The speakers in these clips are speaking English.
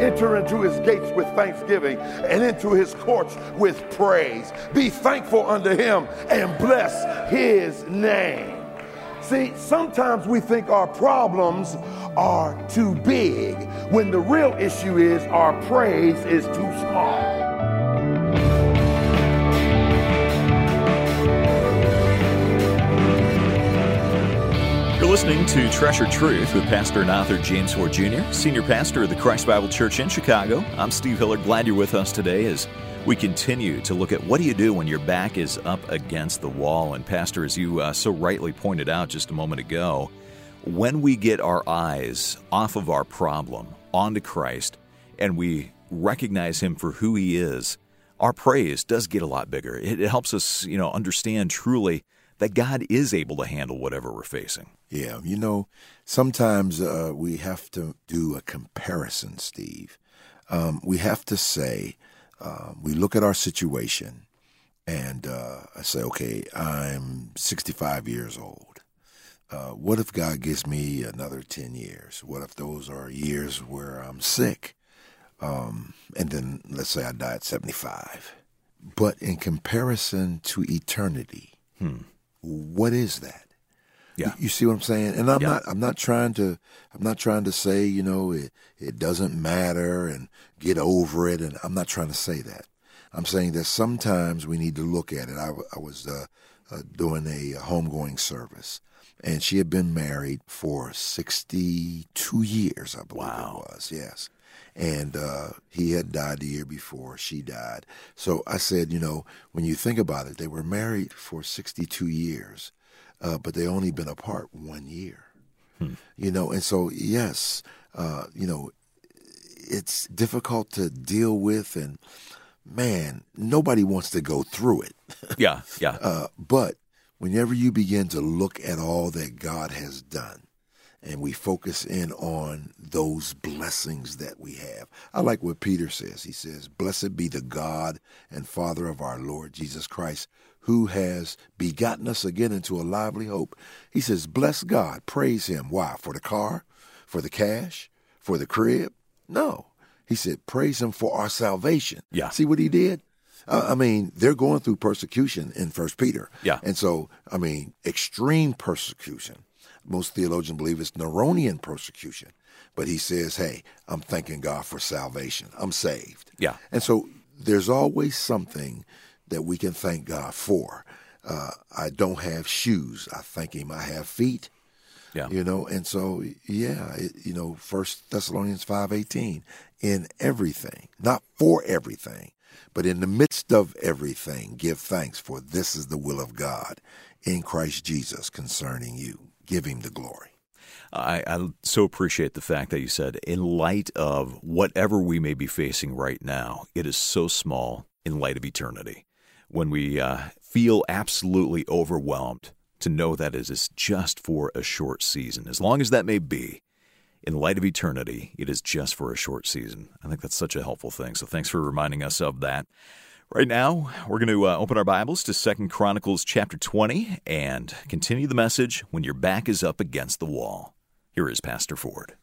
Enter into his gates with thanksgiving and into his courts with praise. Be thankful unto him and bless his name. See, sometimes we think our problems are too big when the real issue is our praise is too small. Listening to Treasured Truth with Pastor and author James Ford Jr., Senior Pastor of the Christ Bible Church in Chicago. I'm Steve Hiller. Glad you're with us today as we continue to look at what do you do when your back is up against the wall. And, Pastor, as you uh, so rightly pointed out just a moment ago, when we get our eyes off of our problem onto Christ and we recognize Him for who He is, our praise does get a lot bigger. It, it helps us, you know, understand truly that God is able to handle whatever we're facing. Yeah, you know, sometimes uh, we have to do a comparison, Steve. Um, we have to say, uh, we look at our situation and uh, I say, okay, I'm 65 years old. Uh, what if God gives me another 10 years? What if those are years where I'm sick? Um, and then let's say I die at 75. But in comparison to eternity, Hmm. What is that? Yeah. You, see what I'm saying? And I'm Yeah. not I'm not trying to I'm not trying to say, you know, it it doesn't matter and get over it and I'm not trying to say that. I'm saying that sometimes we need to look at it. I was uh, uh, doing a homegoing service and she had been married for 62 years, I believe Wow. it was. Yes. And uh, he had died the year before she died. So I said, you know, when you think about it, they were married for 62 years uh, but they only been apart one year. You know, and so yes, uh, you know, it's difficult to deal with, and man, nobody wants to go through it. Yeah, yeah. Uh, but whenever you begin to look at all that God has done, and we focus in on those blessings that we have. I like what Peter says. He says, Blessed be the God and Father of our Lord Jesus Christ, who has begotten us again into a lively hope. He says, Bless God, praise Him. Why? For the car? For the cash? For the crib? No. He said, Praise Him for our salvation. Yeah. See what He did? I mean, they're going through persecution in First Peter. Yeah. And so, I mean, extreme persecution. Most theologians believe it's Neronian persecution. But he says, hey, I'm thanking God for salvation. I'm saved. Yeah. And so there's always something that we can thank God for. Uh, I don't have shoes. I thank Him. I have feet. Yeah. You know, and so yeah, it, you know, First Thessalonians five eighteen, in everything, not for everything, but in the midst of everything, give thanks, for this is the will of God in Christ Jesus concerning you. Give Him the glory. I, I so appreciate the fact that you said, in light of whatever we may be facing right now, it is so small in light of eternity. When we uh, feel absolutely overwhelmed, to know that it is just for a short season, as long as that may be, in light of eternity, it is just for a short season. I think that's such a helpful thing. So thanks for reminding us of that. Right now, we're going to uh, open our Bibles to Second Chronicles chapter 20 and continue the message when your back is up against the wall. Here is Pastor Ford.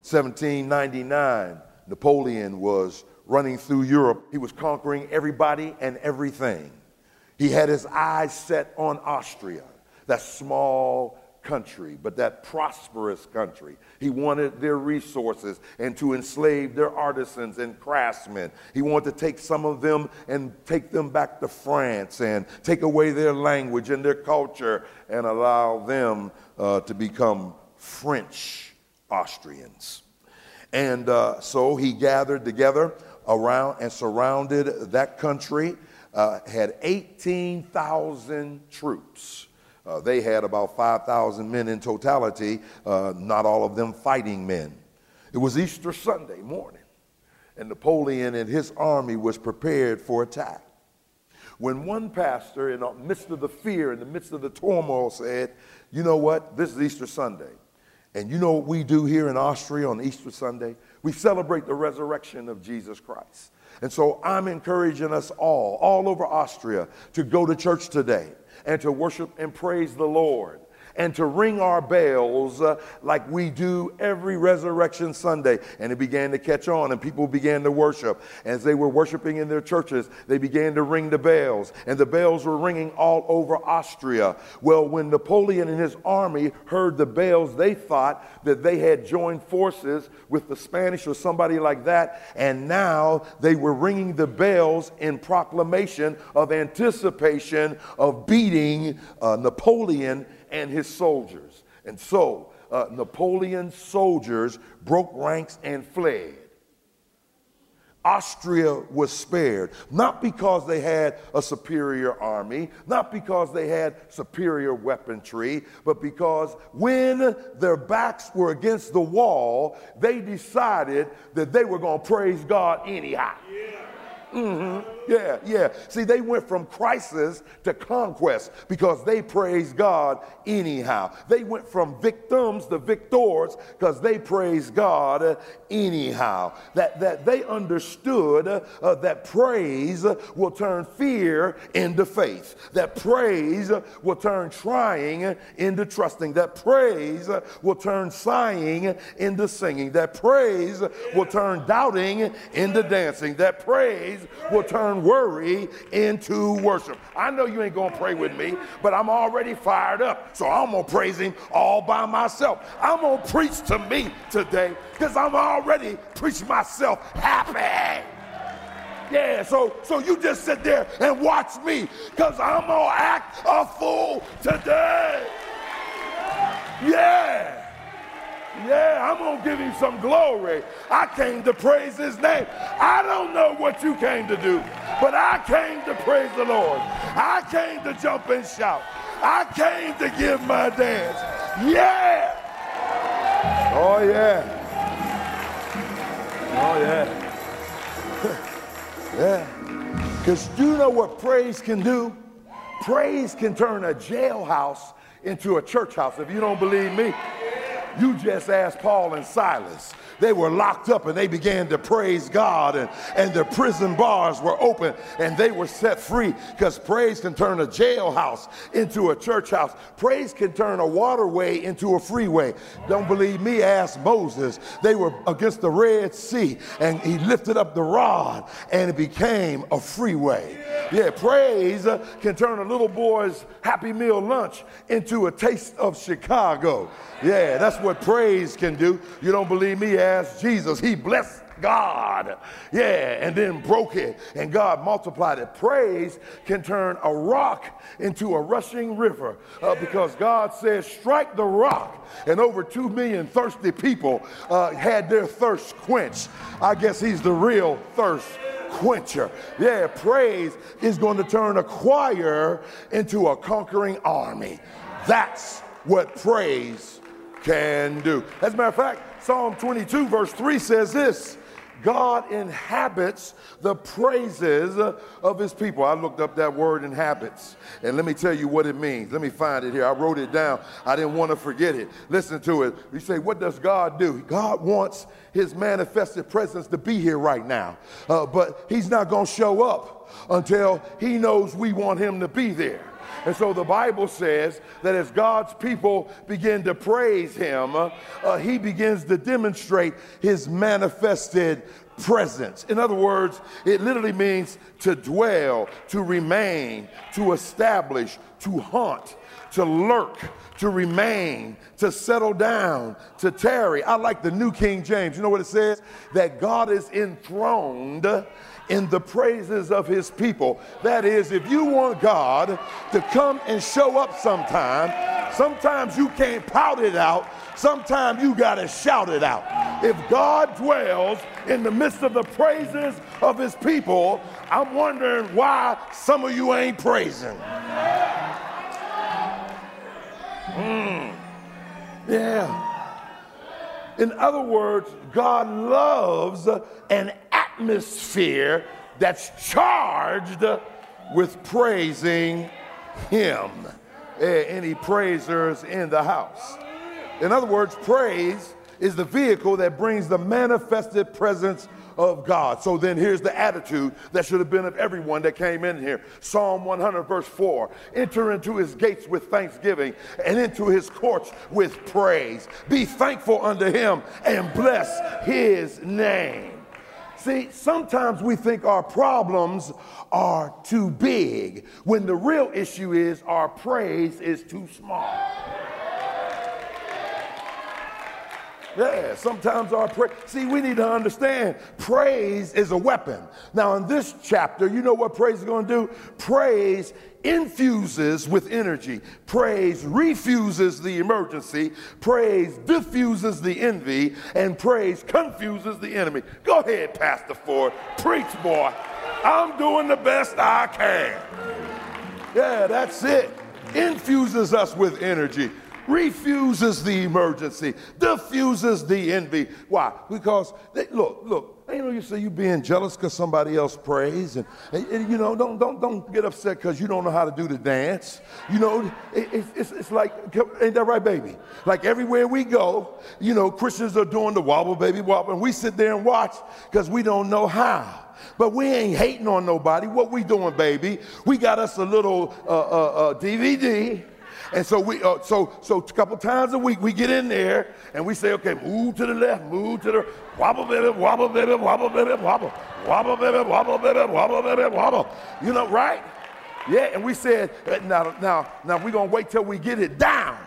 1799, Napoleon was running through Europe. He was conquering everybody and everything. He had his eyes set on Austria, that small country, but that prosperous country. He wanted their resources and to enslave their artisans and craftsmen. He wanted to take some of them and take them back to France and take away their language and their culture and allow them uh, to become French Austrians. And uh, so he gathered together around and surrounded that country, uh, had 18,000 troops. Uh, they had about 5,000 men in totality, uh, not all of them fighting men. It was Easter Sunday morning, and Napoleon and his army was prepared for attack. When one pastor, in the midst of the fear, in the midst of the turmoil, said, You know what? This is Easter Sunday. And you know what we do here in Austria on Easter Sunday? We celebrate the resurrection of Jesus Christ. And so I'm encouraging us all, all over Austria, to go to church today and to worship and praise the Lord and to ring our bells uh, like we do every Resurrection Sunday. And it began to catch on, and people began to worship. As they were worshiping in their churches, they began to ring the bells, and the bells were ringing all over Austria. Well, when Napoleon and his army heard the bells, they thought that they had joined forces with the Spanish or somebody like that, and now they were ringing the bells in proclamation of anticipation of beating uh, Napoleon and his soldiers. And so uh, Napoleon's soldiers broke ranks and fled. Austria was spared, not because they had a superior army, not because they had superior weaponry, but because when their backs were against the wall, they decided that they were going to praise God anyhow. Yeah. Mm-hmm. Yeah, yeah. See, they went from crisis to conquest because they praised God anyhow. They went from victims to victors because they praised God anyhow. That, that they understood uh, that praise will turn fear into faith, that praise will turn trying into trusting, that praise will turn sighing into singing, that praise will turn doubting into dancing, that praise will turn worry into worship. I know you ain't going to pray with me, but I'm already fired up. So I'm going to praise him all by myself. I'm going to preach to me today because I'm already preaching myself happy. Yeah, so so you just sit there and watch me because I'm gonna act a fool today. Yeah. Yeah, I'm going to give him some glory. I came to praise his name. I don't know what you came to do, but I came to praise the Lord. I came to jump and shout. I came to give my dance. Yeah. Oh, yeah. Oh, yeah. yeah. Because you know what praise can do? Praise can turn a jailhouse into a church house. If you don't believe me, you just asked Paul and Silas. They were locked up and they began to praise God, and, and the prison bars were open and they were set free because praise can turn a jailhouse into a church house. Praise can turn a waterway into a freeway. Don't believe me? Ask Moses. They were against the Red Sea and he lifted up the rod and it became a freeway. Yeah, praise uh, can turn a little boy's Happy Meal lunch into a taste of Chicago. Yeah, that's what praise can do. You don't believe me? Ask Jesus. He blessed God. Yeah, and then broke it, and God multiplied it. Praise can turn a rock into a rushing river uh, because God says, Strike the rock. And over two million thirsty people uh, had their thirst quenched. I guess He's the real thirst quencher. Yeah, praise is going to turn a choir into a conquering army. That's what praise can do. As a matter of fact, Psalm 22, verse 3 says this God inhabits the praises of his people. I looked up that word inhabits, and let me tell you what it means. Let me find it here. I wrote it down. I didn't want to forget it. Listen to it. You say, What does God do? God wants his manifested presence to be here right now, uh, but he's not going to show up until he knows we want him to be there. And so the Bible says that as God's people begin to praise him, uh, he begins to demonstrate his manifested presence. In other words, it literally means to dwell, to remain, to establish, to haunt, to lurk, to remain, to settle down, to tarry. I like the New King James. You know what it says? That God is enthroned in the praises of his people. That is, if you want God to come and show up sometime, sometimes you can't pout it out, sometimes you got to shout it out. If God dwells in the midst of the praises of his people, I'm wondering why some of you ain't praising. Mm. Yeah. In other words, God loves an atmosphere that's charged with praising Him. Any praisers in the house? In other words, praise is the vehicle that brings the manifested presence of God. So then here's the attitude that should have been of everyone that came in here. Psalm 100, verse 4 Enter into his gates with thanksgiving and into his courts with praise. Be thankful unto him and bless his name. See, sometimes we think our problems are too big when the real issue is our praise is too small. Yeah, sometimes our praise. See, we need to understand praise is a weapon. Now, in this chapter, you know what praise is going to do? Praise infuses with energy. Praise refuses the emergency. Praise diffuses the envy. And praise confuses the enemy. Go ahead, Pastor Ford. Preach, boy. I'm doing the best I can. Yeah, that's it. Infuses us with energy refuses the emergency, diffuses the envy. Why? Because, they, look, look, you know, you say you're being jealous because somebody else prays, and, and, and, you know, don't don't don't get upset because you don't know how to do the dance. You know, it, it, it's it's like, ain't that right, baby? Like everywhere we go, you know, Christians are doing the wobble, baby, wobble, and we sit there and watch because we don't know how. But we ain't hating on nobody. What we doing, baby? We got us a little uh, uh, uh, DVD and so we, uh, so so a couple times a week we get in there and we say, okay, move to the left, move to the wobble baby, wobble baby, wobble baby, wobble, wobble baby, wobble baby, wobble baby, wobble. You know, right? Yeah. And we said, uh, now, now, now we're gonna wait till we get it down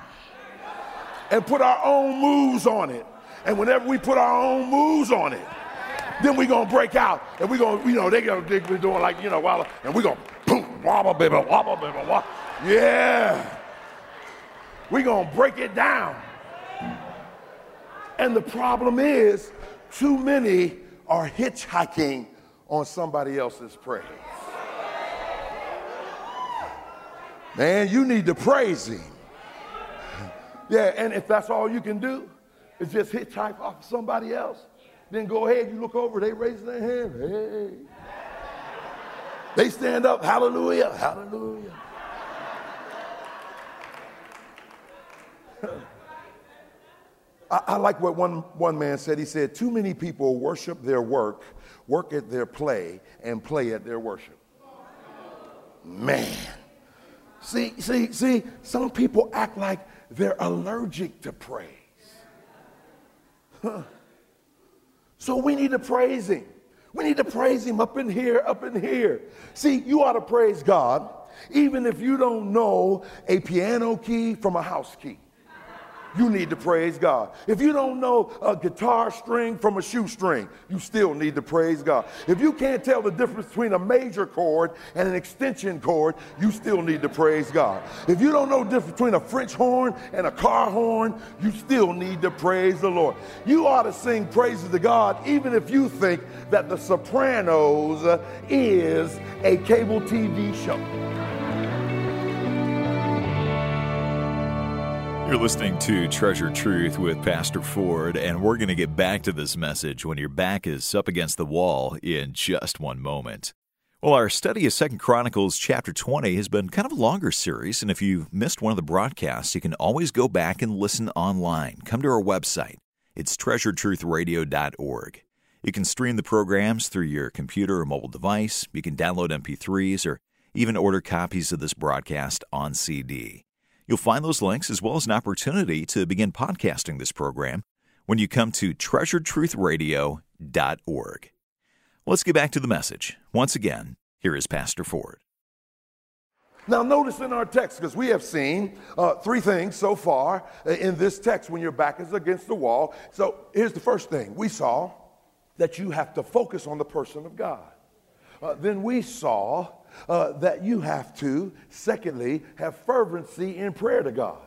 and put our own moves on it. And whenever we put our own moves on it, then we're gonna break out and we're gonna, you know, they're gonna be doing like, you know, wobble, and we're gonna boom, wobble baby, wobble baby, wobble. Yeah. We're going to break it down. And the problem is, too many are hitchhiking on somebody else's praise. Man, you need to praise him. Yeah, and if that's all you can do, is just hitchhike off of somebody else, then go ahead, you look over, they raise their hand. Hey. They stand up, hallelujah, hallelujah. I, I, like what one, one man said. He said, Too many people worship their work, work at their play, and play at their worship. Man. See, see, see, some people act like they're allergic to praise. Huh. So we need to praise Him. We need to praise Him up in here, up in here. See, you ought to praise God even if you don't know a piano key from a house key you need to praise God. If you don't know a guitar string from a shoestring, you still need to praise God. If you can't tell the difference between a major chord and an extension chord, you still need to praise God. If you don't know the difference between a French horn and a car horn, you still need to praise the Lord. You ought to sing praises to God even if you think that The Sopranos is a cable TV show. You're listening to Treasured Truth with Pastor Ford, and we're going to get back to this message when your back is up against the wall in just one moment. Well, our study of Second Chronicles chapter 20 has been kind of a longer series, and if you missed one of the broadcasts, you can always go back and listen online. Come to our website. It's treasuretruthradio.org. You can stream the programs through your computer or mobile device. You can download MP3s or even order copies of this broadcast on CD. You'll find those links as well as an opportunity to begin podcasting this program when you come to treasuretruthradio.org. Let's get back to the message. Once again, here is Pastor Ford. Now, notice in our text, because we have seen uh, three things so far uh, in this text when your back is against the wall. So, here's the first thing we saw that you have to focus on the person of God. Uh, then we saw uh, that you have to, secondly, have fervency in prayer to God.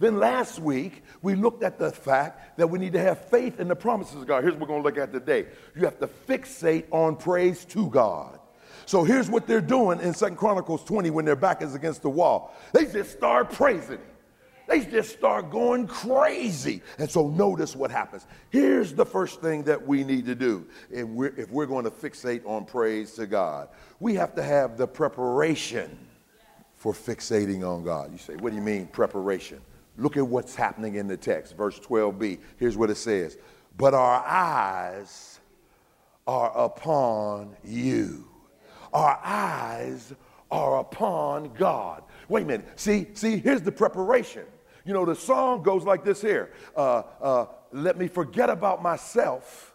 Then last week, we looked at the fact that we need to have faith in the promises of God. Here's what we're going to look at today. You have to fixate on praise to God. So here's what they're doing in Second Chronicles 20 when their back is against the wall. They just start praising Him. They just start going crazy. And so notice what happens. Here's the first thing that we need to do if we're, if we're going to fixate on praise to God. We have to have the preparation for fixating on God. You say, what do you mean preparation? Look at what's happening in the text. Verse 12b. Here's what it says But our eyes are upon you. Our eyes are upon God. Wait a minute. See, see, here's the preparation. You know, the song goes like this here uh, uh, Let me forget about myself,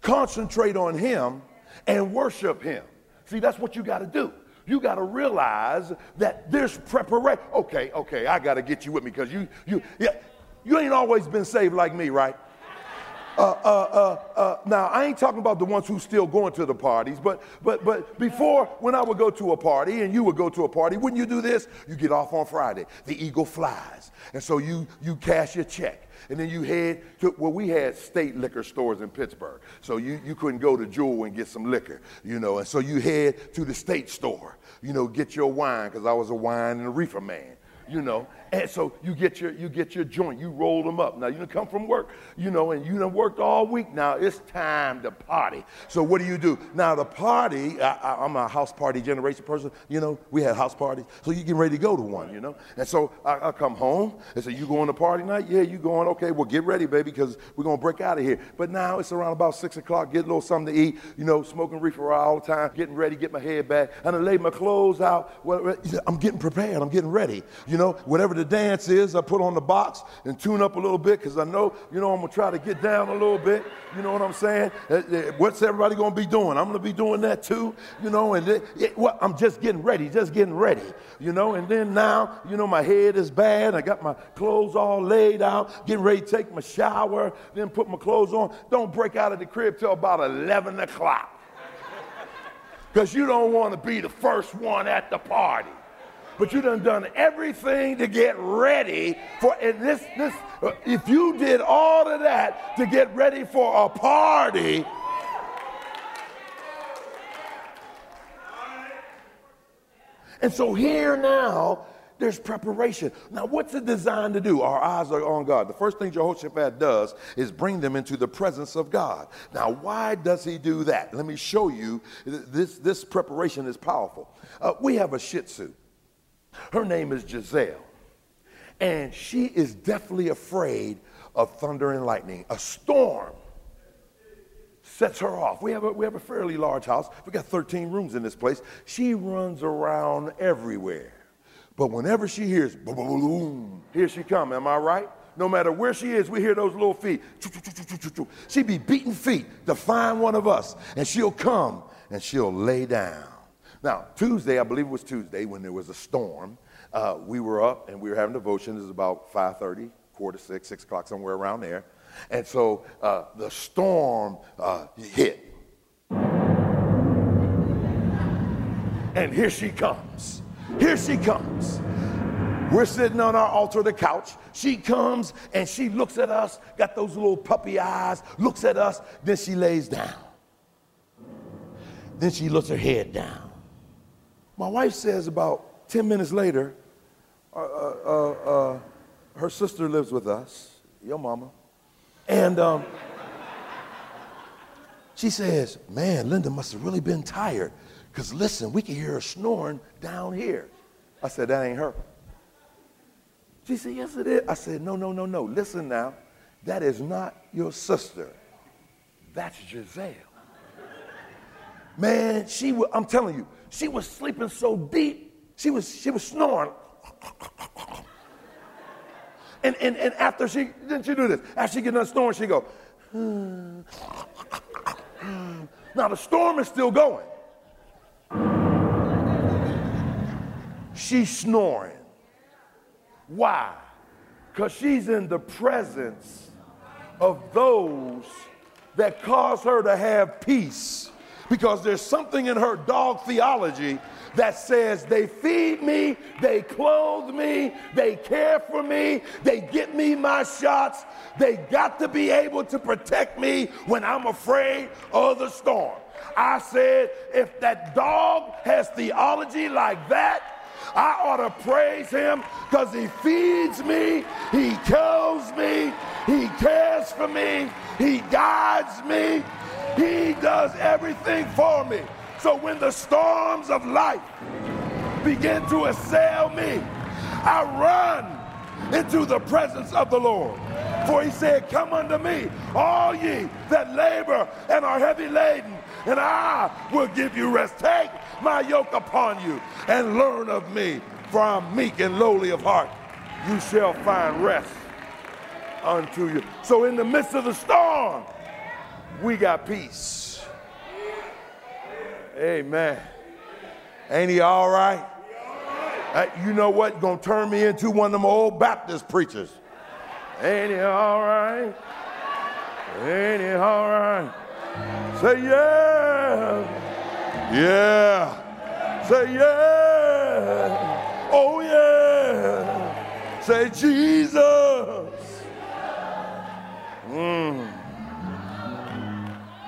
concentrate on Him, and worship Him. See, that's what you got to do. You got to realize that there's preparation. Okay, okay, I got to get you with me because you, you, yeah, you ain't always been saved like me, right? Uh, uh, uh, uh, now I ain't talking about the ones who still going to the parties, but but but before when I would go to a party and you would go to a party, wouldn't you do this? You get off on Friday, the eagle flies, and so you you cash your check, and then you head to well we had state liquor stores in Pittsburgh, so you you couldn't go to Jewel and get some liquor, you know, and so you head to the state store, you know, get your wine because I was a wine and a reefer man, you know, and so you get your you get your joint, you roll them up. Now you done come from work, you know, and you done worked all week. Now it's time to party. So what do you do? Now the party, I, am a house party generation person. You know, we had house parties, so you getting ready to go to one. You know, and so I, I come home and say, "You going to party night? Yeah, you going? Okay, well get ready, baby, because we're gonna break out of here." But now it's around about six o'clock. Get a little something to eat. You know, smoking reefer all the time, getting ready, get my head back, and I lay my clothes out. Well, I'm getting prepared. I'm getting ready. You know, whatever the the dance is, I put on the box and tune up a little bit because I know, you know, I'm going to try to get down a little bit. You know what I'm saying? Uh, uh, what's everybody going to be doing? I'm going to be doing that too, you know, and it, it, well, I'm just getting ready, just getting ready, you know, and then now, you know, my head is bad. I got my clothes all laid out, getting ready to take my shower, then put my clothes on. Don't break out of the crib till about 11 o'clock because you don't want to be the first one at the party but you done done everything to get ready for and this this if you did all of that to get ready for a party and so here now there's preparation. Now, what's it designed to do? Our eyes are on God. The first thing Jehoshaphat does is bring them into the presence of God. Now, why does he do that? Let me show you. This, this preparation is powerful. Uh, we have a Shih Tzu. Her name is Giselle. And she is deathly afraid of thunder and lightning. A storm sets her off. We have a, we have a fairly large house. We got 13 rooms in this place. She runs around everywhere. But whenever she hears boom, boom, boom, here she come. Am I right? No matter where she is, we hear those little feet. She be beating feet to find one of us, and she'll come and she'll lay down. Now, Tuesday, I believe it was Tuesday, when there was a storm, uh, we were up and we were having devotion. It was about 5.30, quarter to 6, 6 o'clock, somewhere around there. And so uh, the storm uh, hit. And here she comes. Here she comes. We're sitting on our altar, the couch. She comes and she looks at us, got those little puppy eyes, looks at us, then she lays down. Then she looks her head down. My wife says about 10 minutes later, uh, uh, uh, uh, her sister lives with us, your mama, and um, she says, Man, Linda must have really been tired because listen, we can hear her snoring down here. I said, That ain't her. She said, Yes, it is. I said, No, no, no, no. Listen now. That is not your sister. That's Giselle. Man, she, I'm telling you, she was sleeping so deep, she was, she was snoring. And, and, and after she, didn't she do this? After she get done snoring, she go, hmm. now the storm is still going. She's snoring. Why? Because she's in the presence of those that cause her to have peace because there's something in her dog theology that says they feed me, they clothe me, they care for me, they get me my shots. They got to be able to protect me when I'm afraid of the storm. I said, if that dog has theology like that, I ought to praise him because he feeds me, he kills me, he cares for me, he guides me, he does everything for me. So when the storms of life begin to assail me, I run into the presence of the Lord. For he said, Come unto me, all ye that labor and are heavy laden, and I will give you rest. Take my yoke upon you and learn of me, for I'm meek and lowly of heart. You shall find rest unto you. So in the midst of the storm, we got peace. Amen. Ain't he all right? Uh, you know what? Gonna turn me into one of them old Baptist preachers. Ain't he all right? Ain't he all right? Say yeah. Yeah. Say yeah. Oh yeah. Say Jesus. Mm.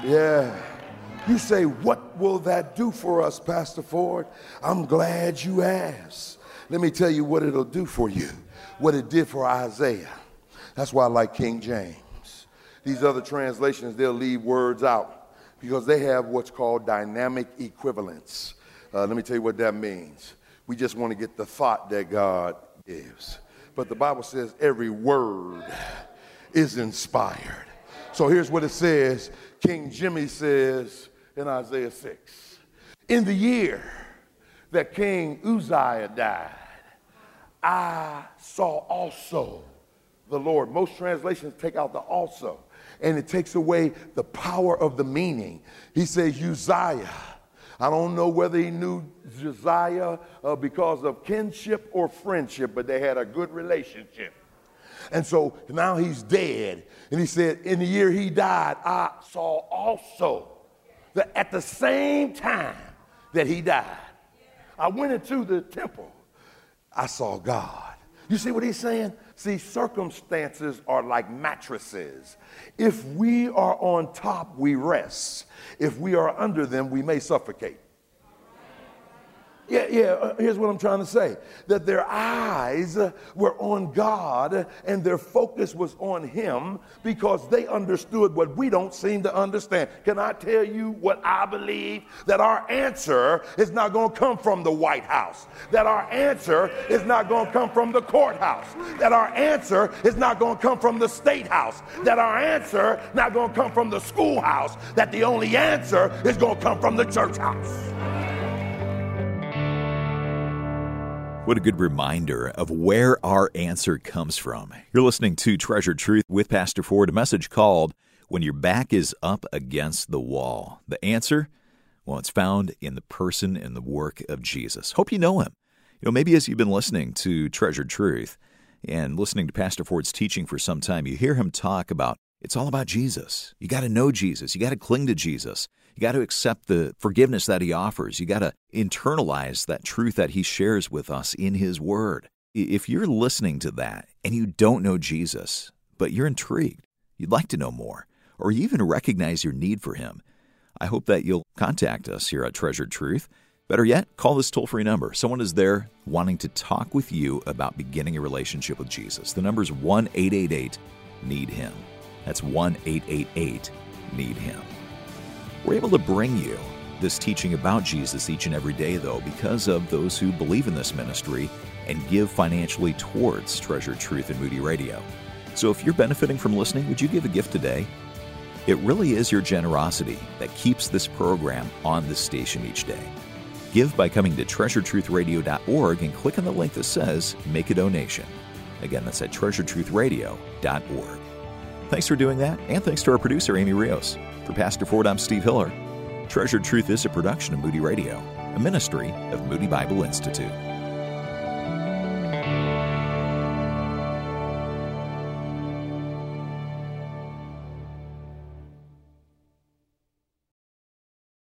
Yeah. You say, What will that do for us, Pastor Ford? I'm glad you asked. Let me tell you what it'll do for you, what it did for Isaiah. That's why I like King James. These other translations, they'll leave words out because they have what's called dynamic equivalence. Uh, let me tell you what that means. We just want to get the thought that God gives. But the Bible says every word is inspired. So here's what it says King Jimmy says, in Isaiah 6. In the year that King Uzziah died, I saw also the Lord. Most translations take out the also, and it takes away the power of the meaning. He says Uzziah. I don't know whether he knew Josiah uh, because of kinship or friendship, but they had a good relationship. And so now he's dead. And he said, In the year he died, I saw also that at the same time that he died, I went into the temple. I saw God. You see what he's saying? See, circumstances are like mattresses. If we are on top, we rest. If we are under them, we may suffocate. Yeah, yeah, uh, here's what I'm trying to say that their eyes were on God and their focus was on Him because they understood what we don't seem to understand. Can I tell you what I believe? That our answer is not going to come from the White House, that our answer is not going to come from the courthouse, that our answer is not going to come from the state house, that our answer not going to come from the schoolhouse, that the only answer is going to come from the church house. What a good reminder of where our answer comes from. You're listening to Treasured Truth with Pastor Ford, a message called When Your Back is Up Against the Wall. The answer? Well, it's found in the person and the work of Jesus. Hope you know him. You know, maybe as you've been listening to Treasured Truth and listening to Pastor Ford's teaching for some time, you hear him talk about it's all about Jesus. You got to know Jesus. You got to cling to Jesus. You got to accept the forgiveness that He offers. You got to internalize that truth that He shares with us in His Word. If you're listening to that and you don't know Jesus, but you're intrigued, you'd like to know more, or you even recognize your need for Him, I hope that you'll contact us here at Treasured Truth. Better yet, call this toll free number. Someone is there wanting to talk with you about beginning a relationship with Jesus. The number is 1 888 Need Him. That's 1 888 Need Him. We're able to bring you this teaching about Jesus each and every day, though, because of those who believe in this ministry and give financially towards Treasured Truth and Moody Radio. So if you're benefiting from listening, would you give a gift today? It really is your generosity that keeps this program on the station each day. Give by coming to treasuretruthradio.org and click on the link that says Make a Donation. Again, that's at treasuretruthradio.org. Thanks for doing that, and thanks to our producer, Amy Rios. For Pastor Ford, I'm Steve Hiller. Treasured Truth is a production of Moody Radio, a ministry of Moody Bible Institute.